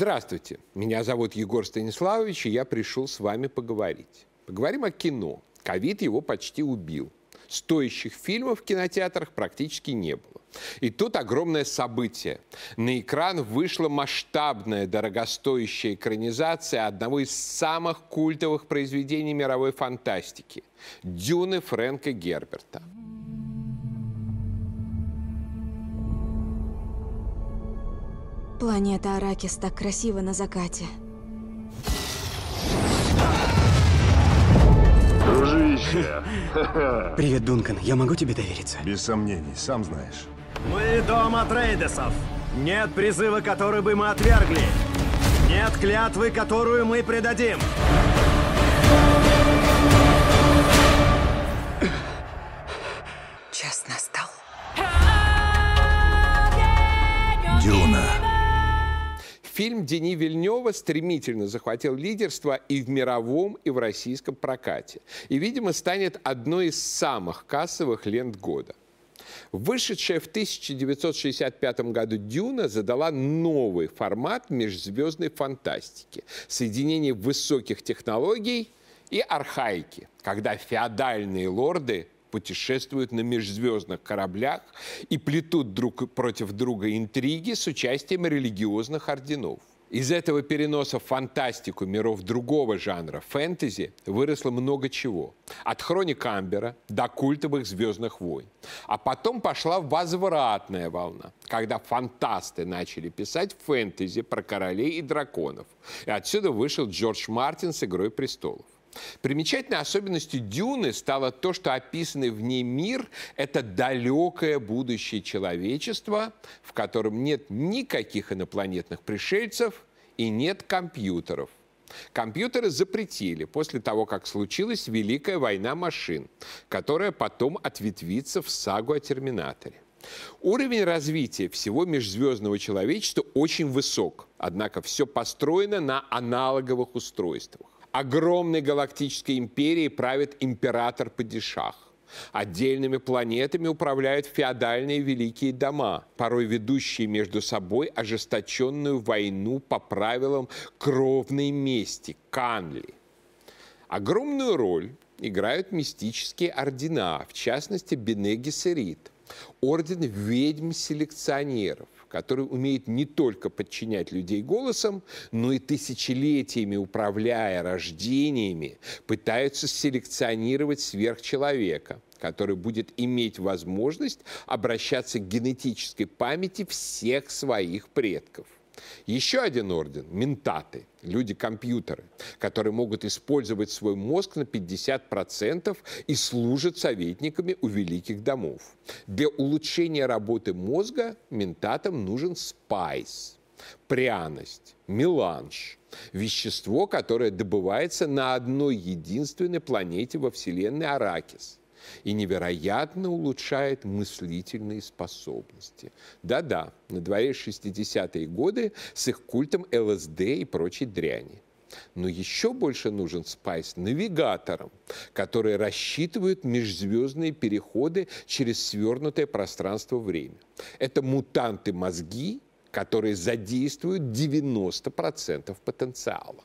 Здравствуйте, меня зовут Егор Станиславович, и я пришел с вами поговорить. Поговорим о кино. Ковид его почти убил. Стоящих фильмов в кинотеатрах практически не было. И тут огромное событие. На экран вышла масштабная, дорогостоящая экранизация одного из самых культовых произведений мировой фантастики – «Дюны» Фрэнка Герберта. Планета Аракис так красиво на закате. Дружище. Привет, Дункан. Я могу тебе довериться? Без сомнений, сам знаешь. Мы дом Атрейдесов. Нет призыва, который бы мы отвергли. Нет клятвы, которую мы предадим. Фильм Дени Вильнева стремительно захватил лидерство и в мировом, и в российском прокате. И, видимо, станет одной из самых кассовых лент года. Вышедшая в 1965 году «Дюна» задала новый формат межзвездной фантастики. Соединение высоких технологий и архаики, когда феодальные лорды путешествуют на межзвездных кораблях и плетут друг против друга интриги с участием религиозных орденов. Из этого переноса в фантастику миров другого жанра, фэнтези, выросло много чего. От хроник Амбера до культовых «Звездных войн». А потом пошла возвратная волна, когда фантасты начали писать фэнтези про королей и драконов. И отсюда вышел Джордж Мартин с «Игрой престолов». Примечательной особенностью Дюны стало то, что описанный в ней мир – это далекое будущее человечества, в котором нет никаких инопланетных пришельцев и нет компьютеров. Компьютеры запретили после того, как случилась Великая война машин, которая потом ответвится в сагу о Терминаторе. Уровень развития всего межзвездного человечества очень высок, однако все построено на аналоговых устройствах. Огромной галактической империей правит император-падишах. Отдельными планетами управляют феодальные великие дома, порой ведущие между собой ожесточенную войну по правилам кровной мести – Канли. Огромную роль играют мистические ордена, в частности Бене Гессерит, орден ведьм-селекционеров, который умеет не только подчинять людей голосом, но и тысячелетиями управляя рождениями, пытаются селекционировать сверхчеловека, который будет иметь возможность обращаться к генетической памяти всех своих предков. Еще один орден – ментаты, люди-компьютеры, которые могут использовать свой мозг на 50% и служат советниками у великих домов. Для улучшения работы мозга ментатам нужен спайс – пряность, меланж – вещество, которое добывается на одной единственной планете во Вселенной Аракис – и невероятно улучшает мыслительные способности. Да-да, на дворе 60-е годы с их культом ЛСД и прочей дряни. Но еще больше нужен спайс навигаторам, которые рассчитывают межзвездные переходы через свернутое пространство-время. Это мутанты-мозги, которые задействуют 90% потенциала.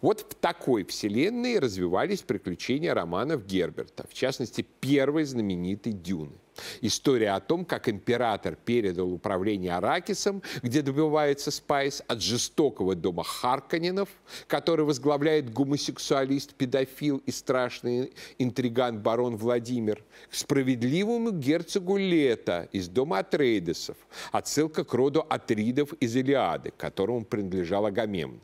Вот в такой вселенной развивались приключения романов Герберта, в частности, первой знаменитой «Дюны». История о том, как император передал управление Арракисом, где добывается Спайс, от жестокого дома Харконненов, который возглавляет гомосексуалист-педофил и страшный интриган барон Владимир, к справедливому герцогу Лето из дома Атрейдесов, отсылка к роду Атридов из Илиады, которому принадлежал Агамемнон.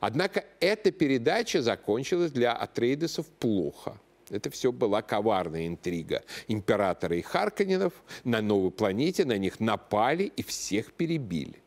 Однако эта передача закончилась для Атрейдесов плохо. Это все была коварная интрига императора и Харканинов. На новой планете на них напали и всех перебили.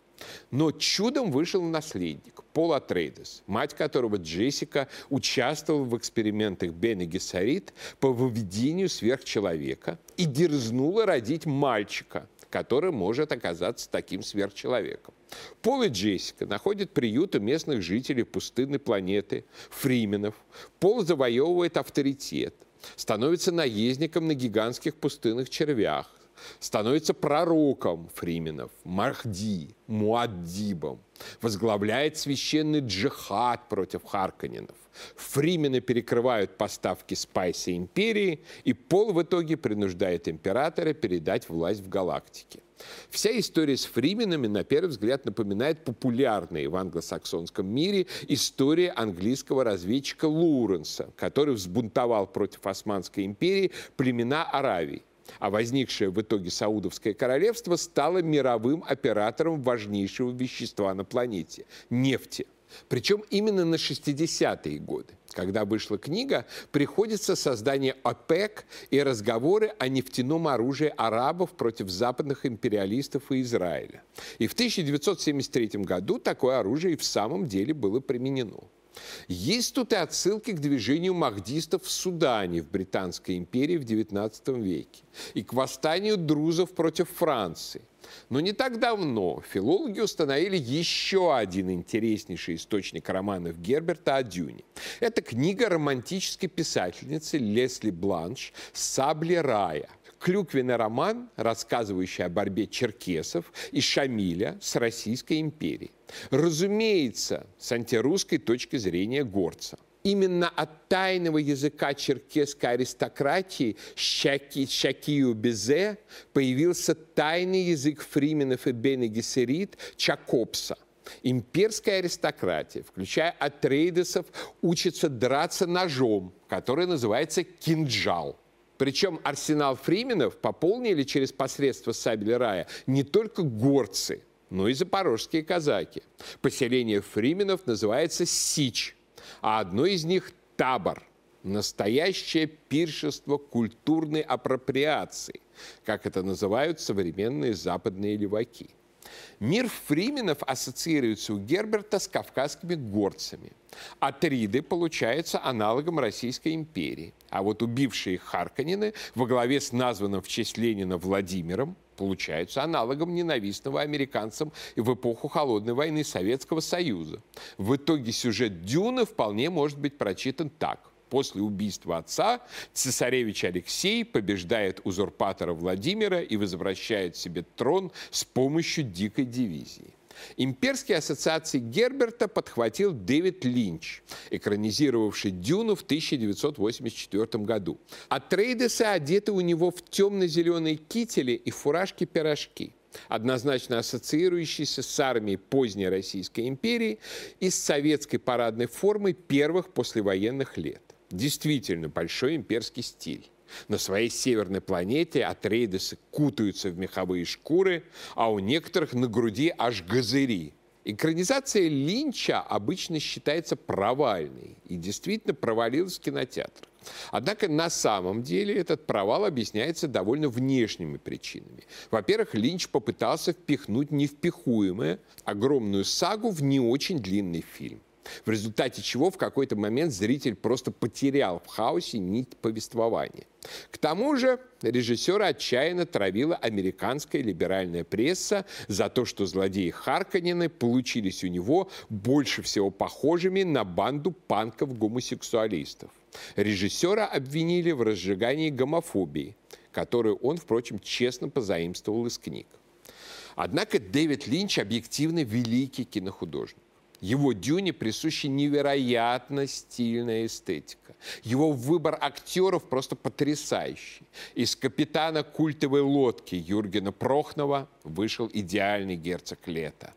Но чудом вышел наследник, Пол Атрейдес, мать которого Джессика участвовала в экспериментах Бене Гессарит по выведению сверхчеловека и дерзнула родить мальчика, который может оказаться таким сверхчеловеком. Пол и Джессика находят приют у местных жителей пустынной планеты, фрименов. Пол завоевывает авторитет, становится наездником на гигантских пустынных червях, становится пророком Фрименов, Махди, Муаддибом, возглавляет священный джихад против Харканинов. Фримены перекрывают поставки спайса империи, и Пол в итоге принуждает императора передать власть в галактике. Вся история с фрименами, на первый взгляд, напоминает популярные в англосаксонском мире история английского разведчика Лоуренса, который взбунтовал против Османской империи племена Аравии а возникшее в итоге Саудовское королевство стало мировым оператором важнейшего вещества на планете – нефти. Причем именно на 60-е годы, когда вышла книга, приходится создание ОПЕК и разговоры о нефтяном оружии арабов против западных империалистов и Израиля. И в 1973 году такое оружие и в самом деле было применено. Есть тут и отсылки к движению махдистов в Судане в Британской империи в XIX веке и к восстанию друзов против Франции. Но не так давно филологи установили еще один интереснейший источник романов Герберта о Дюне. Это книга романтической писательницы Лесли Бланш «Сабли рая», клюквенный роман, рассказывающий о борьбе черкесов и Шамиля с Российской империей. Разумеется, с антирусской точки зрения горца. Именно от тайного языка черкесской аристократии Щаки, Щакию Безе появился тайный язык фрименов и Бене Чакопса. Имперская аристократия, включая атрейдесов, учится драться ножом, который называется кинджал – причем арсенал фрименов пополнили через посредство сабели рая не только горцы, но и запорожские казаки. Поселение фрименов называется Сич, а одно из них – Табор. Настоящее пиршество культурной апроприации, как это называют современные западные леваки – Мир фрименов ассоциируется у Герберта с кавказскими горцами. Атриды получаются аналогом Российской империи. А вот убившие Харканины во главе с названным в честь Ленина Владимиром получаются аналогом ненавистного американцам в эпоху Холодной войны Советского Союза. В итоге сюжет Дюна вполне может быть прочитан так после убийства отца цесаревич Алексей побеждает узурпатора Владимира и возвращает себе трон с помощью дикой дивизии. Имперские ассоциации Герберта подхватил Дэвид Линч, экранизировавший «Дюну» в 1984 году. А трейдесы одеты у него в темно-зеленые кители и фуражки-пирожки однозначно ассоциирующийся с армией поздней Российской империи и с советской парадной формой первых послевоенных лет действительно большой имперский стиль. На своей северной планете атрейдесы кутаются в меховые шкуры, а у некоторых на груди аж газыри. Экранизация Линча обычно считается провальной и действительно провалилась в кинотеатрах. Однако на самом деле этот провал объясняется довольно внешними причинами. Во-первых, Линч попытался впихнуть невпихуемое огромную сагу в не очень длинный фильм в результате чего в какой-то момент зритель просто потерял в хаосе нить повествования. К тому же режиссера отчаянно травила американская либеральная пресса за то, что злодеи Харканины получились у него больше всего похожими на банду панков-гомосексуалистов. Режиссера обвинили в разжигании гомофобии, которую он, впрочем, честно позаимствовал из книг. Однако Дэвид Линч объективно великий кинохудожник. Его Дюне присуща невероятно стильная эстетика. Его выбор актеров просто потрясающий. Из капитана культовой лодки Юргена Прохнова вышел идеальный герцог лета.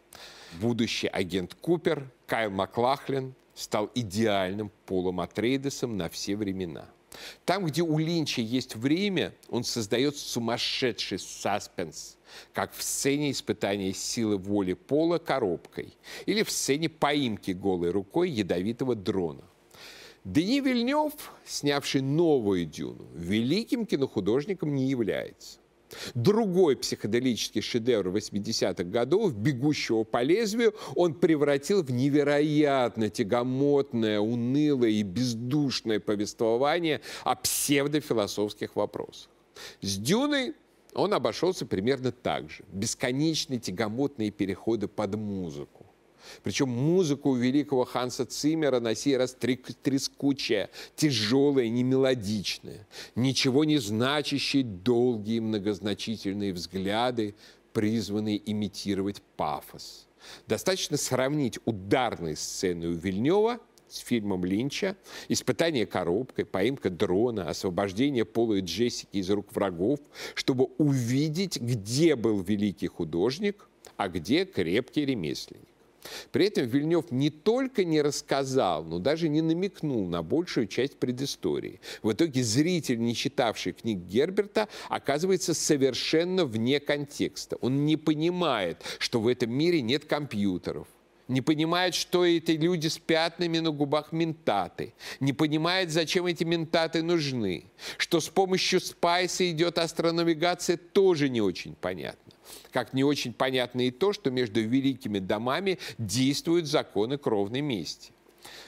Будущий агент Купер Кайл Маклахлин стал идеальным Полом Атрейдесом на все времена. Там, где у Линча есть время, он создает сумасшедший саспенс – как в сцене испытания силы воли пола коробкой или в сцене поимки голой рукой ядовитого дрона. Дени Вильнев, снявший новую «Дюну», великим кинохудожником не является. Другой психоделический шедевр 80-х годов «Бегущего по лезвию» он превратил в невероятно тягомотное, унылое и бездушное повествование о псевдофилософских вопросах. С «Дюной» он обошелся примерно так же. Бесконечные тягомотные переходы под музыку. Причем музыка у великого Ханса Циммера на сей раз трескучая, тяжелая, немелодичная, ничего не значащие долгие многозначительные взгляды, призванные имитировать пафос. Достаточно сравнить ударные сцены у Вильнева с фильмом Линча «Испытание коробкой», «Поимка дрона», «Освобождение Пола и Джессики из рук врагов», чтобы увидеть, где был великий художник, а где крепкий ремесленник. При этом Вильнев не только не рассказал, но даже не намекнул на большую часть предыстории. В итоге зритель, не читавший книг Герберта, оказывается совершенно вне контекста. Он не понимает, что в этом мире нет компьютеров, не понимает, что эти люди с пятнами на губах ментаты, не понимает, зачем эти ментаты нужны, что с помощью спайса идет астронавигация, тоже не очень понятно. Как не очень понятно и то, что между великими домами действуют законы кровной мести.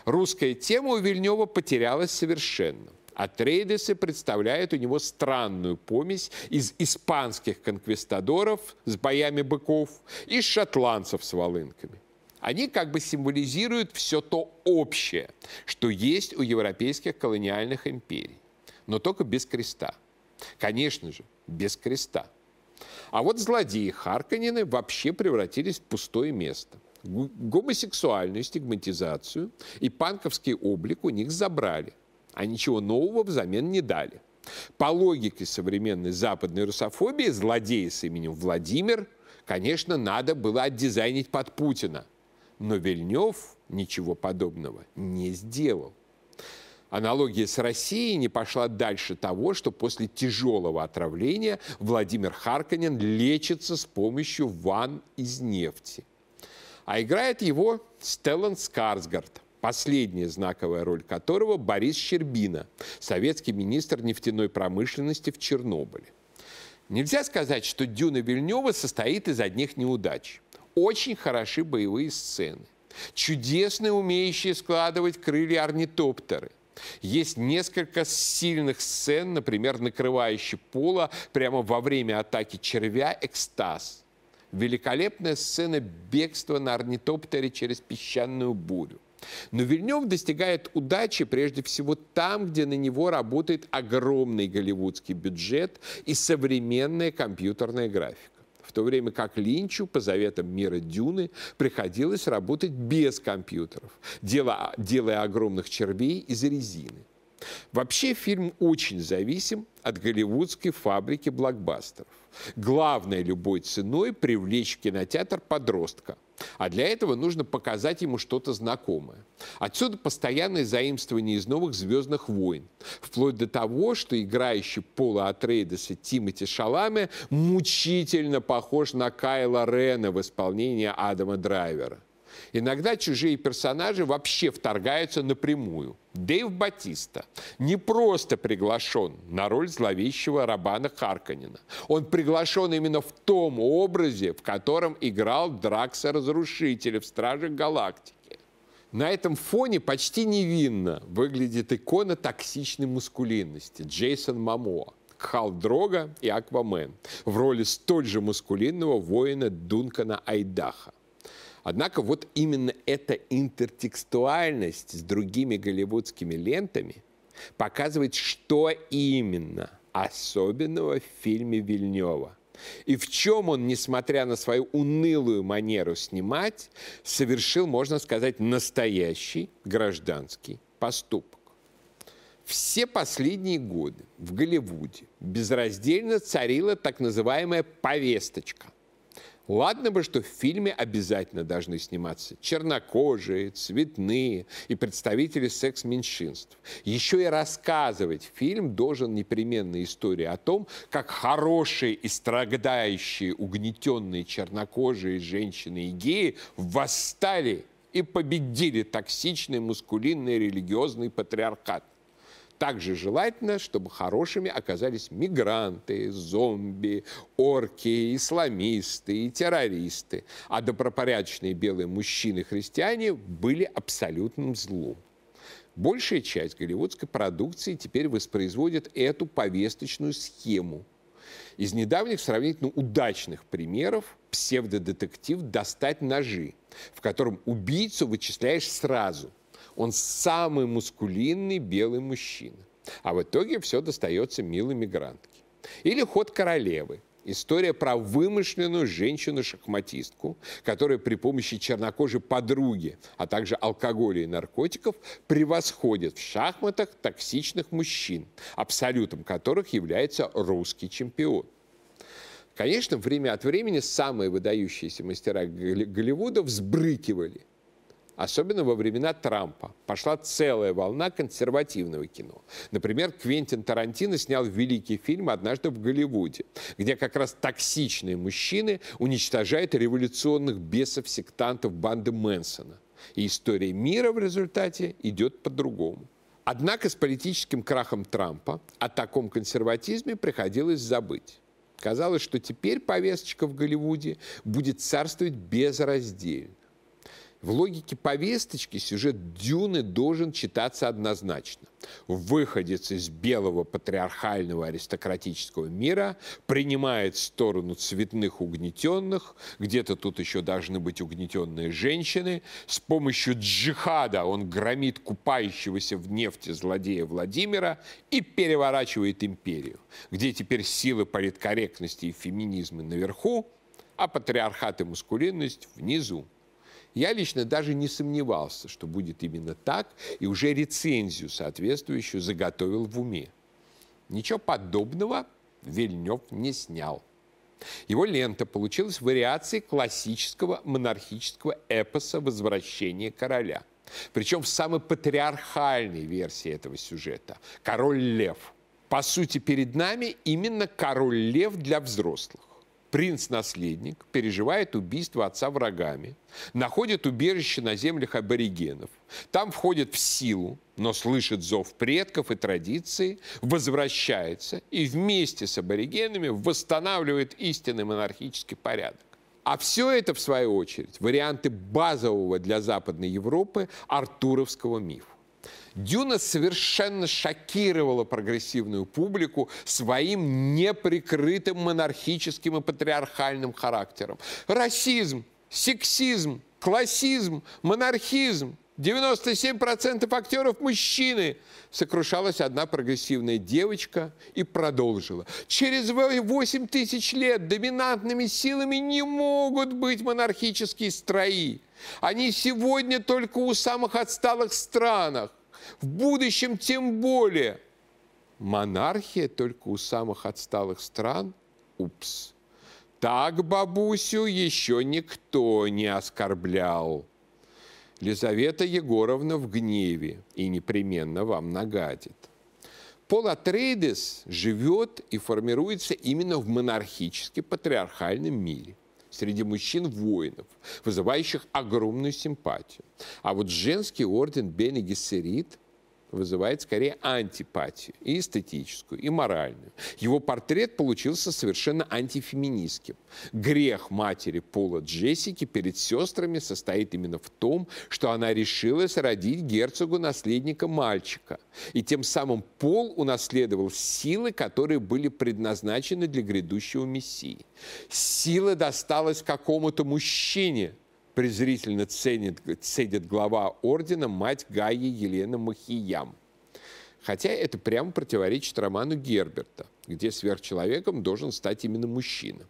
Русская тема у Вильнева потерялась совершенно. А Трейдесы представляют у него странную помесь из испанских конквистадоров с боями быков и шотландцев с волынками. Они как бы символизируют все то общее, что есть у европейских колониальных империй, но только без креста. Конечно же, без креста. А вот злодеи Харканины вообще превратились в пустое место. Гомосексуальную стигматизацию и панковский облик у них забрали, а ничего нового взамен не дали. По логике современной западной русофобии злодея с именем Владимир, конечно, надо было отдизайнить под Путина. Но Вильнев ничего подобного не сделал. Аналогия с Россией не пошла дальше того, что после тяжелого отравления Владимир Харканин лечится с помощью ванн из нефти. А играет его Стеллан Скарсгард, последняя знаковая роль которого Борис Щербина, советский министр нефтяной промышленности в Чернобыле. Нельзя сказать, что «Дюна Вильнева» состоит из одних неудач. Очень хороши боевые сцены. Чудесные, умеющие складывать крылья орнитоптеры. Есть несколько сильных сцен, например, накрывающий пола прямо во время атаки червя «Экстаз». Великолепная сцена бегства на орнитоптере через песчаную бурю. Но Вильнев достигает удачи прежде всего там, где на него работает огромный голливудский бюджет и современная компьютерная графика в то время как Линчу по заветам мира Дюны приходилось работать без компьютеров, делая огромных червей из резины. Вообще фильм очень зависим от голливудской фабрики блокбастеров. Главное любой ценой привлечь в кинотеатр подростка. А для этого нужно показать ему что-то знакомое. Отсюда постоянное заимствование из новых «Звездных войн». Вплоть до того, что играющий Пола Атрейдеса Тимоти Шаламе мучительно похож на Кайла Рена в исполнении Адама Драйвера. Иногда чужие персонажи вообще вторгаются напрямую. Дэйв Батиста не просто приглашен на роль зловещего Рабана Харканина. Он приглашен именно в том образе, в котором играл Дракса Разрушителя в «Стражах Галактики». На этом фоне почти невинно выглядит икона токсичной мускулинности Джейсон Мамоа. Хал Дрога и Аквамен в роли столь же мускулинного воина Дункана Айдаха. Однако вот именно эта интертекстуальность с другими голливудскими лентами показывает, что именно особенного в фильме Вильнева. И в чем он, несмотря на свою унылую манеру снимать, совершил, можно сказать, настоящий гражданский поступок. Все последние годы в Голливуде безраздельно царила так называемая повесточка. Ладно бы, что в фильме обязательно должны сниматься чернокожие, цветные и представители секс-меньшинств. Еще и рассказывать фильм должен непременно историю о том, как хорошие и страдающие угнетенные чернокожие женщины и геи восстали и победили токсичный мускулинный религиозный патриархат. Также желательно, чтобы хорошими оказались мигранты, зомби, орки, исламисты и террористы, а добропорядочные белые мужчины-христиане были абсолютным злом. Большая часть голливудской продукции теперь воспроизводит эту повесточную схему. Из недавних сравнительно удачных примеров псевдодетектив «Достать ножи», в котором убийцу вычисляешь сразу. Он самый мускулинный белый мужчина. А в итоге все достается милой мигрантке. Или «Ход королевы», История про вымышленную женщину-шахматистку, которая при помощи чернокожей подруги, а также алкоголя и наркотиков превосходит в шахматах токсичных мужчин, абсолютом которых является русский чемпион. Конечно, время от времени самые выдающиеся мастера Голливуда взбрыкивали – особенно во времена Трампа, пошла целая волна консервативного кино. Например, Квентин Тарантино снял великий фильм «Однажды в Голливуде», где как раз токсичные мужчины уничтожают революционных бесов-сектантов банды Мэнсона. И история мира в результате идет по-другому. Однако с политическим крахом Трампа о таком консерватизме приходилось забыть. Казалось, что теперь повесточка в Голливуде будет царствовать безраздельно. В логике повесточки сюжет Дюны должен читаться однозначно. Выходец из белого патриархального аристократического мира принимает сторону цветных угнетенных, где-то тут еще должны быть угнетенные женщины. С помощью джихада он громит купающегося в нефти злодея Владимира и переворачивает империю, где теперь силы политкорректности и феминизма наверху, а патриархат и мускулинность внизу. Я лично даже не сомневался, что будет именно так, и уже рецензию соответствующую заготовил в уме. Ничего подобного Вильнев не снял. Его лента получилась вариацией классического монархического эпоса «Возвращение короля». Причем в самой патриархальной версии этого сюжета – «Король Лев». По сути, перед нами именно король Лев для взрослых принц-наследник переживает убийство отца врагами, находит убежище на землях аборигенов, там входит в силу, но слышит зов предков и традиции, возвращается и вместе с аборигенами восстанавливает истинный монархический порядок. А все это, в свою очередь, варианты базового для Западной Европы артуровского мифа. Дюна совершенно шокировала прогрессивную публику своим неприкрытым монархическим и патриархальным характером. Расизм, сексизм, классизм, монархизм. 97% актеров мужчины. Сокрушалась одна прогрессивная девочка и продолжила. Через 8 тысяч лет доминантными силами не могут быть монархические строи. Они сегодня только у самых отсталых странах. В будущем тем более. Монархия только у самых отсталых стран? Упс. Так бабусю еще никто не оскорблял. Лизавета Егоровна в гневе и непременно вам нагадит. Пол Атрейдес живет и формируется именно в монархически патриархальном мире – среди мужчин-воинов, вызывающих огромную симпатию. А вот женский орден Бени Гессерит вызывает скорее антипатию, и эстетическую, и моральную. Его портрет получился совершенно антифеминистским. Грех матери Пола Джессики перед сестрами состоит именно в том, что она решилась родить герцогу наследника мальчика. И тем самым Пол унаследовал силы, которые были предназначены для грядущего мессии. Сила досталась какому-то мужчине – презрительно ценит, цедит глава ордена мать Гаи Елена Махиям. Хотя это прямо противоречит роману Герберта, где сверхчеловеком должен стать именно мужчина.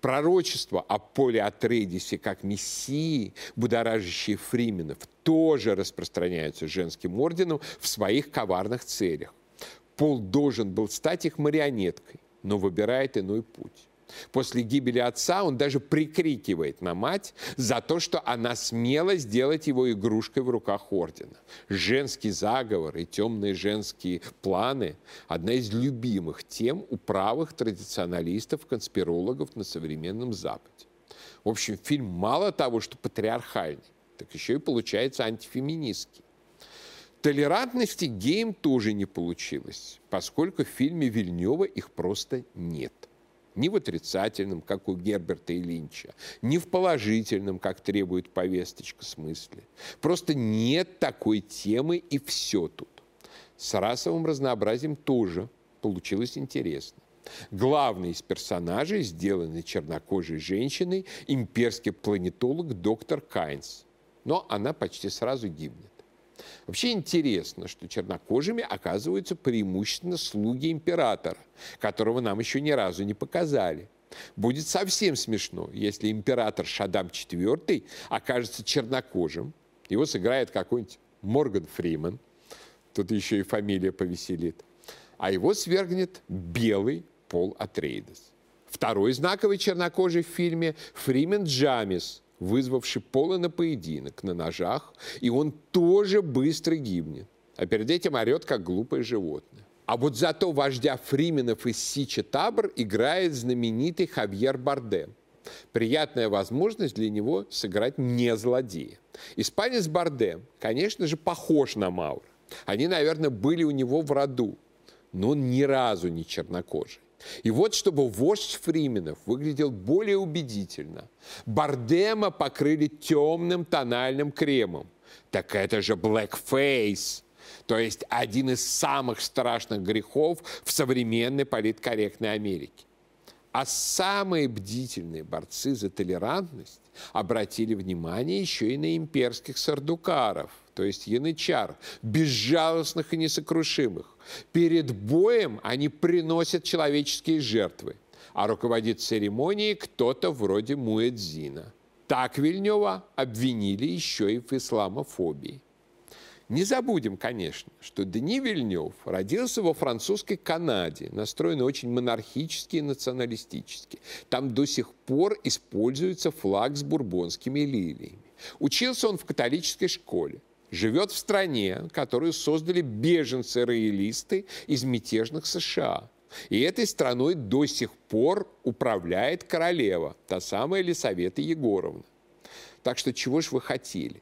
Пророчество о Поле Атрейдисе как мессии, будоражащие фрименов, тоже распространяются женским орденом в своих коварных целях. Пол должен был стать их марионеткой, но выбирает иной путь. После гибели отца он даже прикрикивает на мать за то, что она смела сделать его игрушкой в руках ордена. Женский заговор и темные женские планы – одна из любимых тем у правых традиционалистов, конспирологов на современном Западе. В общем, фильм мало того, что патриархальный, так еще и получается антифеминистский. Толерантности геям тоже не получилось, поскольку в фильме Вильнева их просто нет – ни в отрицательном, как у Герберта и Линча, ни в положительном, как требует повесточка смысле. Просто нет такой темы, и все тут. С расовым разнообразием тоже получилось интересно. Главный из персонажей, сделанный чернокожей женщиной, имперский планетолог доктор Кайнс. Но она почти сразу гибнет. Вообще интересно, что чернокожими оказываются преимущественно слуги императора, которого нам еще ни разу не показали. Будет совсем смешно, если император Шадам IV окажется чернокожим, его сыграет какой-нибудь Морган Фриман, тут еще и фамилия повеселит, а его свергнет белый Пол Атрейдес. Второй знаковый чернокожий в фильме – Фримен Джамис, вызвавший Пола поединок на ножах, и он тоже быстро гибнет, а перед этим орет, как глупое животное. А вот зато вождя Фрименов из Сичи Табор играет знаменитый Хавьер Бардем. Приятная возможность для него сыграть не злодея. Испанец Бардем, конечно же, похож на Маура. Они, наверное, были у него в роду, но он ни разу не чернокожий. И вот, чтобы вождь Фрименов выглядел более убедительно, Бардема покрыли темным тональным кремом. Так это же blackface, то есть один из самых страшных грехов в современной политкорректной Америке. А самые бдительные борцы за толерантность обратили внимание еще и на имперских сардукаров, то есть янычар, безжалостных и несокрушимых. Перед боем они приносят человеческие жертвы, а руководит церемонией кто-то вроде Муэдзина. Так Вильнева обвинили еще и в исламофобии. Не забудем, конечно, что Дени Вильнев родился во французской Канаде, настроенный очень монархически и националистически. Там до сих пор используется флаг с бурбонскими лилиями. Учился он в католической школе. Живет в стране, которую создали беженцы-роялисты из мятежных США. И этой страной до сих пор управляет королева, та самая Елисавета Егоровна. Так что чего ж вы хотели?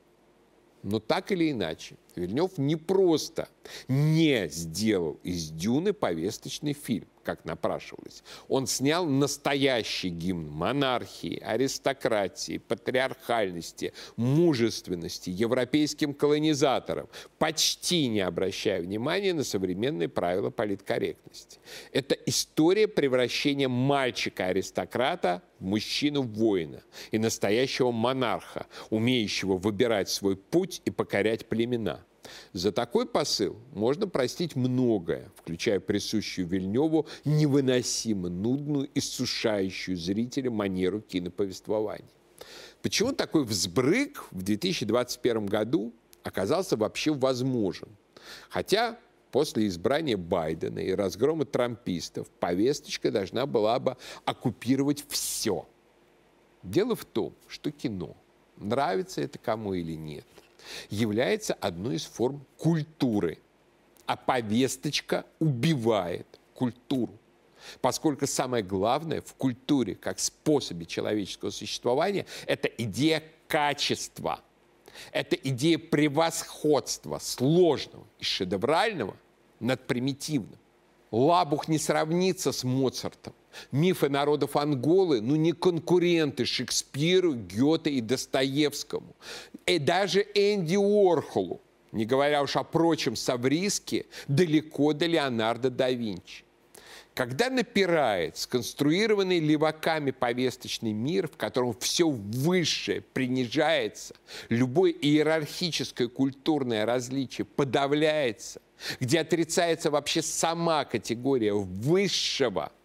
Но так или иначе, Вильнев не просто не сделал из «Дюны» повесточный фильм, как напрашивалось. Он снял настоящий гимн монархии, аристократии, патриархальности, мужественности, европейским колонизаторам, почти не обращая внимания на современные правила политкорректности. Это история превращения мальчика-аристократа в мужчину-воина и настоящего монарха, умеющего выбирать свой путь и покорять племена. За такой посыл можно простить многое, включая присущую Вильневу невыносимо нудную и сушающую зрителя манеру киноповествования. Почему такой взбрык в 2021 году оказался вообще возможен? Хотя после избрания Байдена и разгрома трампистов повесточка должна была бы оккупировать все. Дело в том, что кино, нравится это кому или нет, является одной из форм культуры. А повесточка убивает культуру. Поскольку самое главное в культуре, как способе человеческого существования, это идея качества. Это идея превосходства сложного и шедеврального над примитивным. Лабух не сравнится с Моцартом. Мифы народов Анголы, ну, не конкуренты Шекспиру, Гёте и Достоевскому. И даже Энди Уорхолу, не говоря уж о прочем Савриске, далеко до Леонардо да Винчи. Когда напирает сконструированный леваками повесточный мир, в котором все высшее принижается, любое иерархическое культурное различие подавляется, где отрицается вообще сама категория высшего –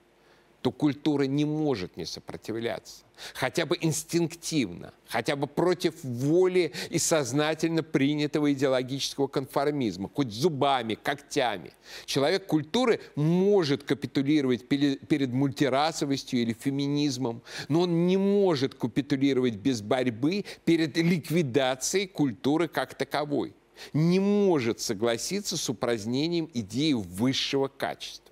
то культура не может не сопротивляться. Хотя бы инстинктивно, хотя бы против воли и сознательно принятого идеологического конформизма, хоть зубами, когтями. Человек культуры может капитулировать перед мультирасовостью или феминизмом, но он не может капитулировать без борьбы перед ликвидацией культуры как таковой. Не может согласиться с упразднением идеи высшего качества.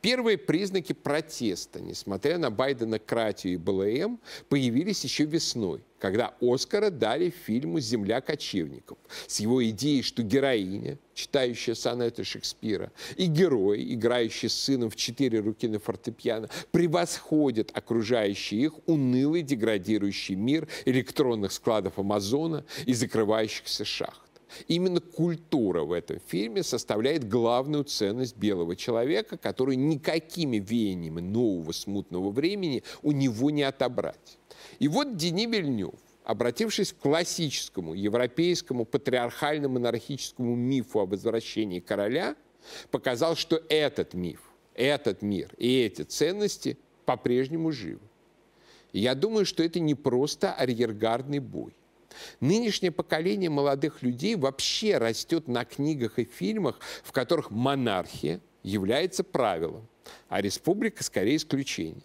Первые признаки протеста, несмотря на Байденократию и БЛМ, появились еще весной, когда Оскара дали фильму «Земля кочевников» с его идеей, что героиня, читающая сонеты Шекспира, и герой, играющий с сыном в четыре руки на фортепиано, превосходят окружающий их унылый деградирующий мир электронных складов Амазона и закрывающихся шахт. Именно культура в этом фильме составляет главную ценность белого человека, которую никакими веяниями нового смутного времени у него не отобрать. И вот Дени Вильнюв, обратившись к классическому европейскому патриархально-монархическому мифу о возвращении короля, показал, что этот миф, этот мир и эти ценности по-прежнему живы. И я думаю, что это не просто арьергардный бой. Нынешнее поколение молодых людей вообще растет на книгах и фильмах, в которых монархия является правилом, а республика скорее исключение.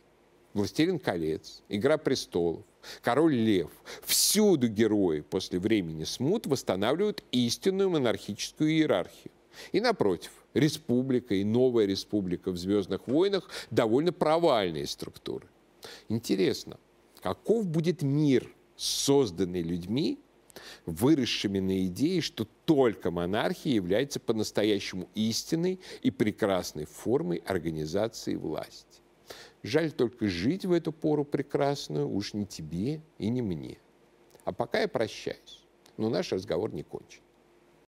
«Властелин колец», «Игра престолов», «Король лев». Всюду герои после времени смут восстанавливают истинную монархическую иерархию. И напротив, республика и новая республика в «Звездных войнах» довольно провальные структуры. Интересно, каков будет мир – созданный людьми, выросшими на идее, что только монархия является по-настоящему истинной и прекрасной формой организации власти. Жаль только жить в эту пору прекрасную уж не тебе и не мне. А пока я прощаюсь, но наш разговор не кончен.